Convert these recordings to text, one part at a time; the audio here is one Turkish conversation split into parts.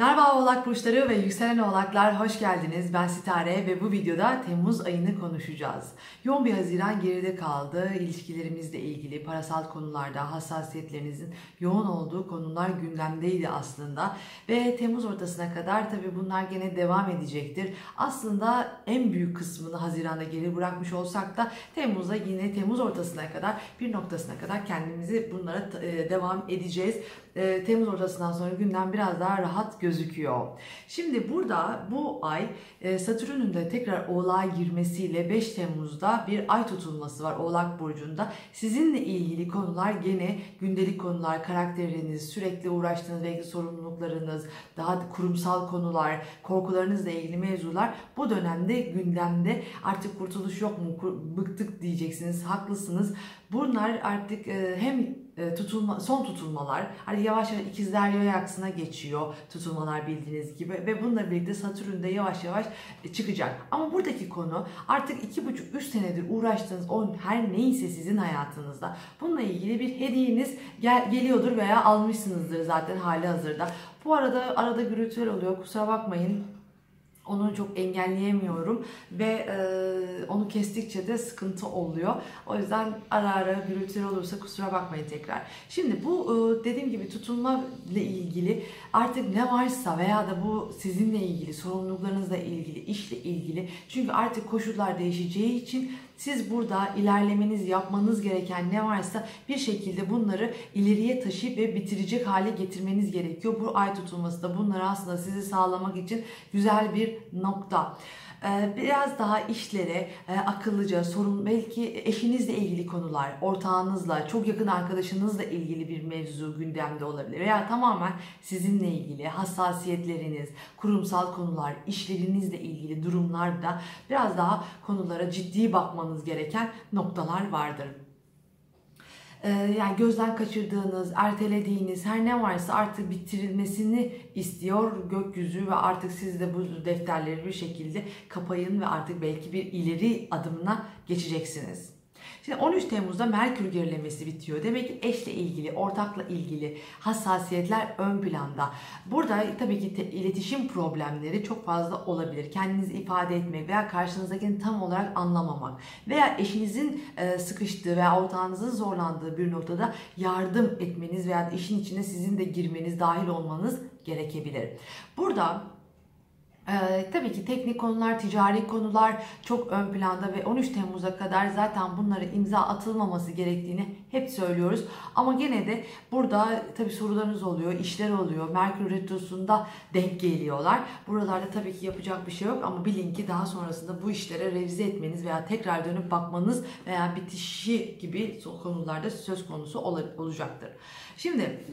Merhaba Oğlak Burçları ve Yükselen Oğlaklar hoş geldiniz. Ben Sitare ve bu videoda Temmuz ayını konuşacağız. Yoğun bir Haziran geride kaldı. İlişkilerimizle ilgili parasal konularda hassasiyetlerinizin yoğun olduğu konular gündemdeydi aslında. Ve Temmuz ortasına kadar tabii bunlar gene devam edecektir. Aslında en büyük kısmını Haziran'da geri bırakmış olsak da Temmuz'da yine Temmuz ortasına kadar bir noktasına kadar kendimizi bunlara e, devam edeceğiz. E, Temmuz ortasından sonra gündem biraz daha rahat gözüküyor. Şimdi burada bu ay e, Satürn'ün de tekrar Oğlak'a girmesiyle 5 Temmuz'da bir ay tutulması var Oğlak Burcu'nda. Sizinle ilgili konular gene gündelik konular, karakteriniz, sürekli uğraştığınız belki sorumluluklarınız, daha kurumsal konular, korkularınızla ilgili mevzular bu dönemde gündemde. Artık kurtuluş yok mu? Bıktık diyeceksiniz, haklısınız. Bunlar artık e, hem e, tutulma, son tutulmalar hani yavaş yavaş ikizler yay aksına geçiyor tutulmalar bildiğiniz gibi ve bununla birlikte Satürn de yavaş yavaş e, çıkacak. Ama buradaki konu artık iki buçuk üç senedir uğraştığınız o her neyse sizin hayatınızda bununla ilgili bir hediyeniz gel, geliyordur veya almışsınızdır zaten hali hazırda. Bu arada arada gürültüler oluyor kusura bakmayın onu çok engelleyemiyorum ve e, onu kestikçe de sıkıntı oluyor. O yüzden ara ara gürültüler olursa kusura bakmayın tekrar. Şimdi bu e, dediğim gibi tutunma ile ilgili artık ne varsa veya da bu sizinle ilgili, sorumluluklarınızla ilgili, işle ilgili çünkü artık koşullar değişeceği için siz burada ilerlemeniz, yapmanız gereken ne varsa bir şekilde bunları ileriye taşıyıp ve bitirecek hale getirmeniz gerekiyor. Bu ay tutulması da bunları aslında sizi sağlamak için güzel bir nokta. Ee, biraz daha işlere e, akıllıca, sorun belki eşinizle ilgili konular, ortağınızla, çok yakın arkadaşınızla ilgili bir mevzu gündemde olabilir. Veya tamamen sizinle ilgili hassasiyetleriniz, kurumsal konular, işlerinizle ilgili durumlarda biraz daha konulara ciddi bakmanız gereken noktalar vardır. Ee, yani gözden kaçırdığınız, ertelediğiniz her ne varsa artık bitirilmesini istiyor gökyüzü ve artık siz de bu defterleri bir şekilde kapayın ve artık belki bir ileri adımına geçeceksiniz. Şimdi 13 Temmuz'da Merkür gerilemesi bitiyor. Demek ki eşle ilgili, ortakla ilgili hassasiyetler ön planda. Burada tabii ki te- iletişim problemleri çok fazla olabilir. Kendinizi ifade etmek veya karşınızdakini tam olarak anlamamak veya eşinizin e, sıkıştığı veya ortağınızın zorlandığı bir noktada yardım etmeniz veya işin içine sizin de girmeniz, dahil olmanız gerekebilir. Burada ee, tabii ki teknik konular, ticari konular çok ön planda ve 13 Temmuz'a kadar zaten bunları imza atılmaması gerektiğini hep söylüyoruz. Ama gene de burada tabii sorularınız oluyor, işler oluyor. Merkür Retrosu'nda denk geliyorlar. Buralarda tabii ki yapacak bir şey yok ama bilin ki daha sonrasında bu işlere revize etmeniz veya tekrar dönüp bakmanız veya bitişi gibi konularda söz konusu olacaktır. Şimdi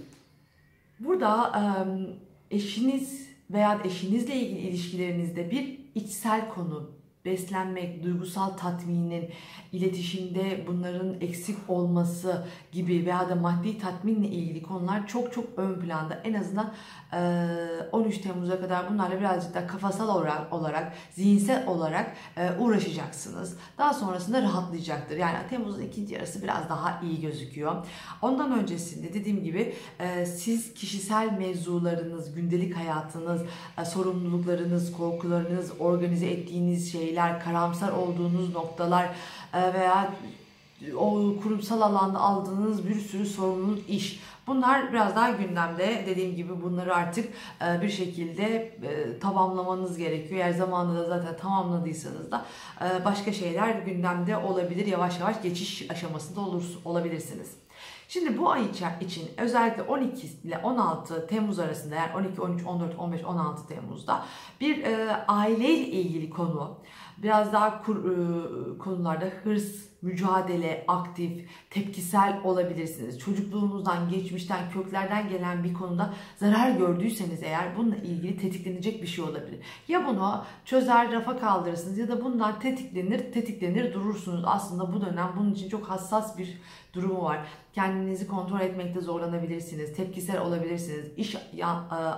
burada eşiniz veya eşinizle ilgili ilişkilerinizde bir içsel konu, beslenmek, duygusal tatminin, iletişimde bunların eksik olması gibi veya da maddi tatminle ilgili konular çok çok ön planda. En azından 13 Temmuz'a kadar bunlarla birazcık da kafasal olarak, olarak zihinsel olarak uğraşacaksınız. Daha sonrasında rahatlayacaktır. Yani Temmuz'un ikinci yarısı biraz daha iyi gözüküyor. Ondan öncesinde dediğim gibi siz kişisel mevzularınız, gündelik hayatınız, sorumluluklarınız, korkularınız, organize ettiğiniz şeyler, karamsar olduğunuz noktalar veya o kurumsal alanda aldığınız bir sürü sorumluluk iş. Bunlar biraz daha gündemde. Dediğim gibi bunları artık bir şekilde tamamlamanız gerekiyor. Eğer zamanında da zaten tamamladıysanız da başka şeyler gündemde olabilir. Yavaş yavaş geçiş aşamasında olur, olabilirsiniz. Şimdi bu ay için özellikle 12 ile 16 Temmuz arasında yani 12, 13, 14, 15, 16 Temmuz'da bir e, aileyle ilgili konu biraz daha kur, e, konularda hırs, mücadele, aktif, tepkisel olabilirsiniz. Çocukluğunuzdan, geçmişten, köklerden gelen bir konuda zarar gördüyseniz eğer bununla ilgili tetiklenecek bir şey olabilir. Ya bunu çözer, rafa kaldırırsınız ya da bundan tetiklenir, tetiklenir durursunuz. Aslında bu dönem bunun için çok hassas bir durumu var. Kendinizi kontrol etmekte zorlanabilirsiniz, tepkisel olabilirsiniz. İş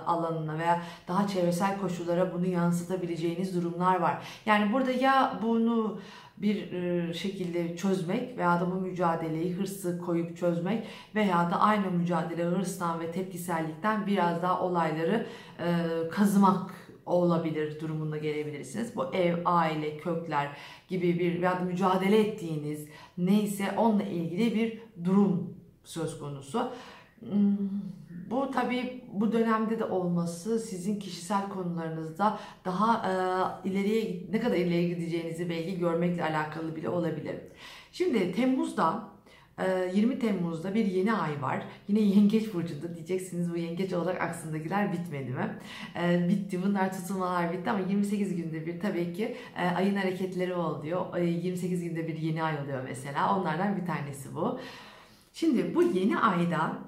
alanına veya daha çevresel koşullara bunu yansıtabileceğiniz durumlar var. Yani burada ya bunu bir e, şekilde çözmek veya da bu mücadeleyi hırsı koyup çözmek veya da aynı mücadele hırstan ve tepkisellikten biraz daha olayları e, kazımak olabilir durumunda gelebilirsiniz. Bu ev, aile, kökler gibi bir veya da mücadele ettiğiniz neyse onunla ilgili bir durum söz konusu. Hmm, tabii bu dönemde de olması sizin kişisel konularınızda daha e, ileriye ne kadar ileriye gideceğinizi belki görmekle alakalı bile olabilir. Şimdi Temmuz'da 20 Temmuz'da bir yeni ay var. Yine yengeç burcunda diyeceksiniz bu yengeç olarak aksındakiler bitmedi mi? Bitti bunlar tutulmalar bitti ama 28 günde bir tabii ki ayın hareketleri oluyor. 28 günde bir yeni ay oluyor mesela. Onlardan bir tanesi bu. Şimdi bu yeni ayda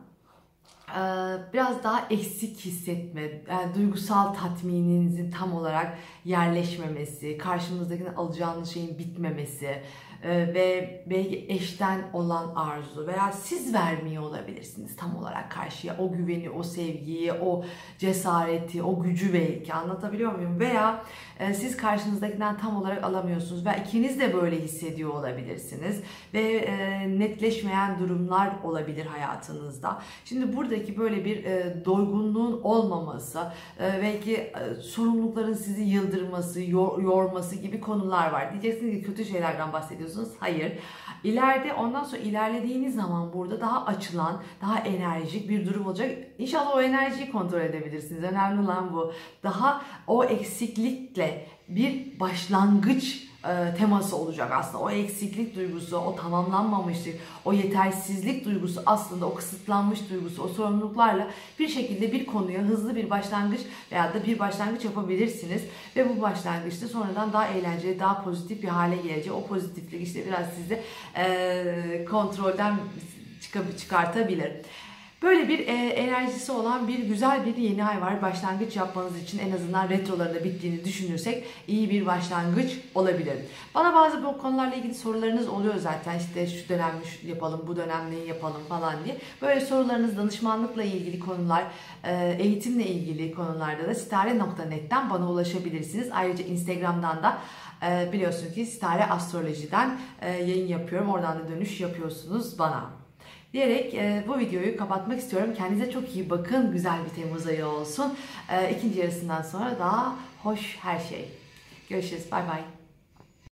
biraz daha eksik hissetme, yani duygusal tatmininizin tam olarak yerleşmemesi, karşınızdakini alacağınız şeyin bitmemesi, ee, ve belki eşten olan arzu veya siz vermiyor olabilirsiniz tam olarak karşıya o güveni, o sevgiyi, o cesareti, o gücü belki anlatabiliyor muyum? Veya e, siz karşınızdakinden tam olarak alamıyorsunuz ve ikiniz de böyle hissediyor olabilirsiniz ve e, netleşmeyen durumlar olabilir hayatınızda. Şimdi buradaki böyle bir e, doygunluğun olmaması, belki sorumlulukların sizi yıldırması, yorması gibi konular var. Diyeceksiniz ki kötü şeylerden bahsediyorsunuz yapıyorsunuz? Hayır. İleride ondan sonra ilerlediğiniz zaman burada daha açılan, daha enerjik bir durum olacak. İnşallah o enerjiyi kontrol edebilirsiniz. Önemli olan bu. Daha o eksiklikle bir başlangıç e, teması olacak aslında. O eksiklik duygusu, o tamamlanmamışlık, o yetersizlik duygusu aslında o kısıtlanmış duygusu, o sorumluluklarla bir şekilde bir konuya hızlı bir başlangıç veya da bir başlangıç yapabilirsiniz. Ve bu başlangıçta sonradan daha eğlenceli, daha pozitif bir hale gelecek. O pozitiflik işte biraz sizi e, kontrolden çıkartabilir. Böyle bir e, enerjisi olan bir güzel bir yeni ay var. Başlangıç yapmanız için en azından retrolarında bittiğini düşünürsek iyi bir başlangıç olabilir. Bana bazı bu konularla ilgili sorularınız oluyor zaten. İşte şu dönem şu yapalım, bu dönem neyi yapalım falan diye. Böyle sorularınız danışmanlıkla ilgili konular, e, eğitimle ilgili konularda da sitare.net'ten bana ulaşabilirsiniz. Ayrıca Instagram'dan da e, biliyorsunuz ki Sitare Astroloji'den e, yayın yapıyorum. Oradan da dönüş yapıyorsunuz bana diyerek e, bu videoyu kapatmak istiyorum. Kendinize çok iyi bakın. Güzel bir Temmuz ayı olsun. E, ikinci yarısından sonra daha hoş her şey. Görüşürüz. Bay bay.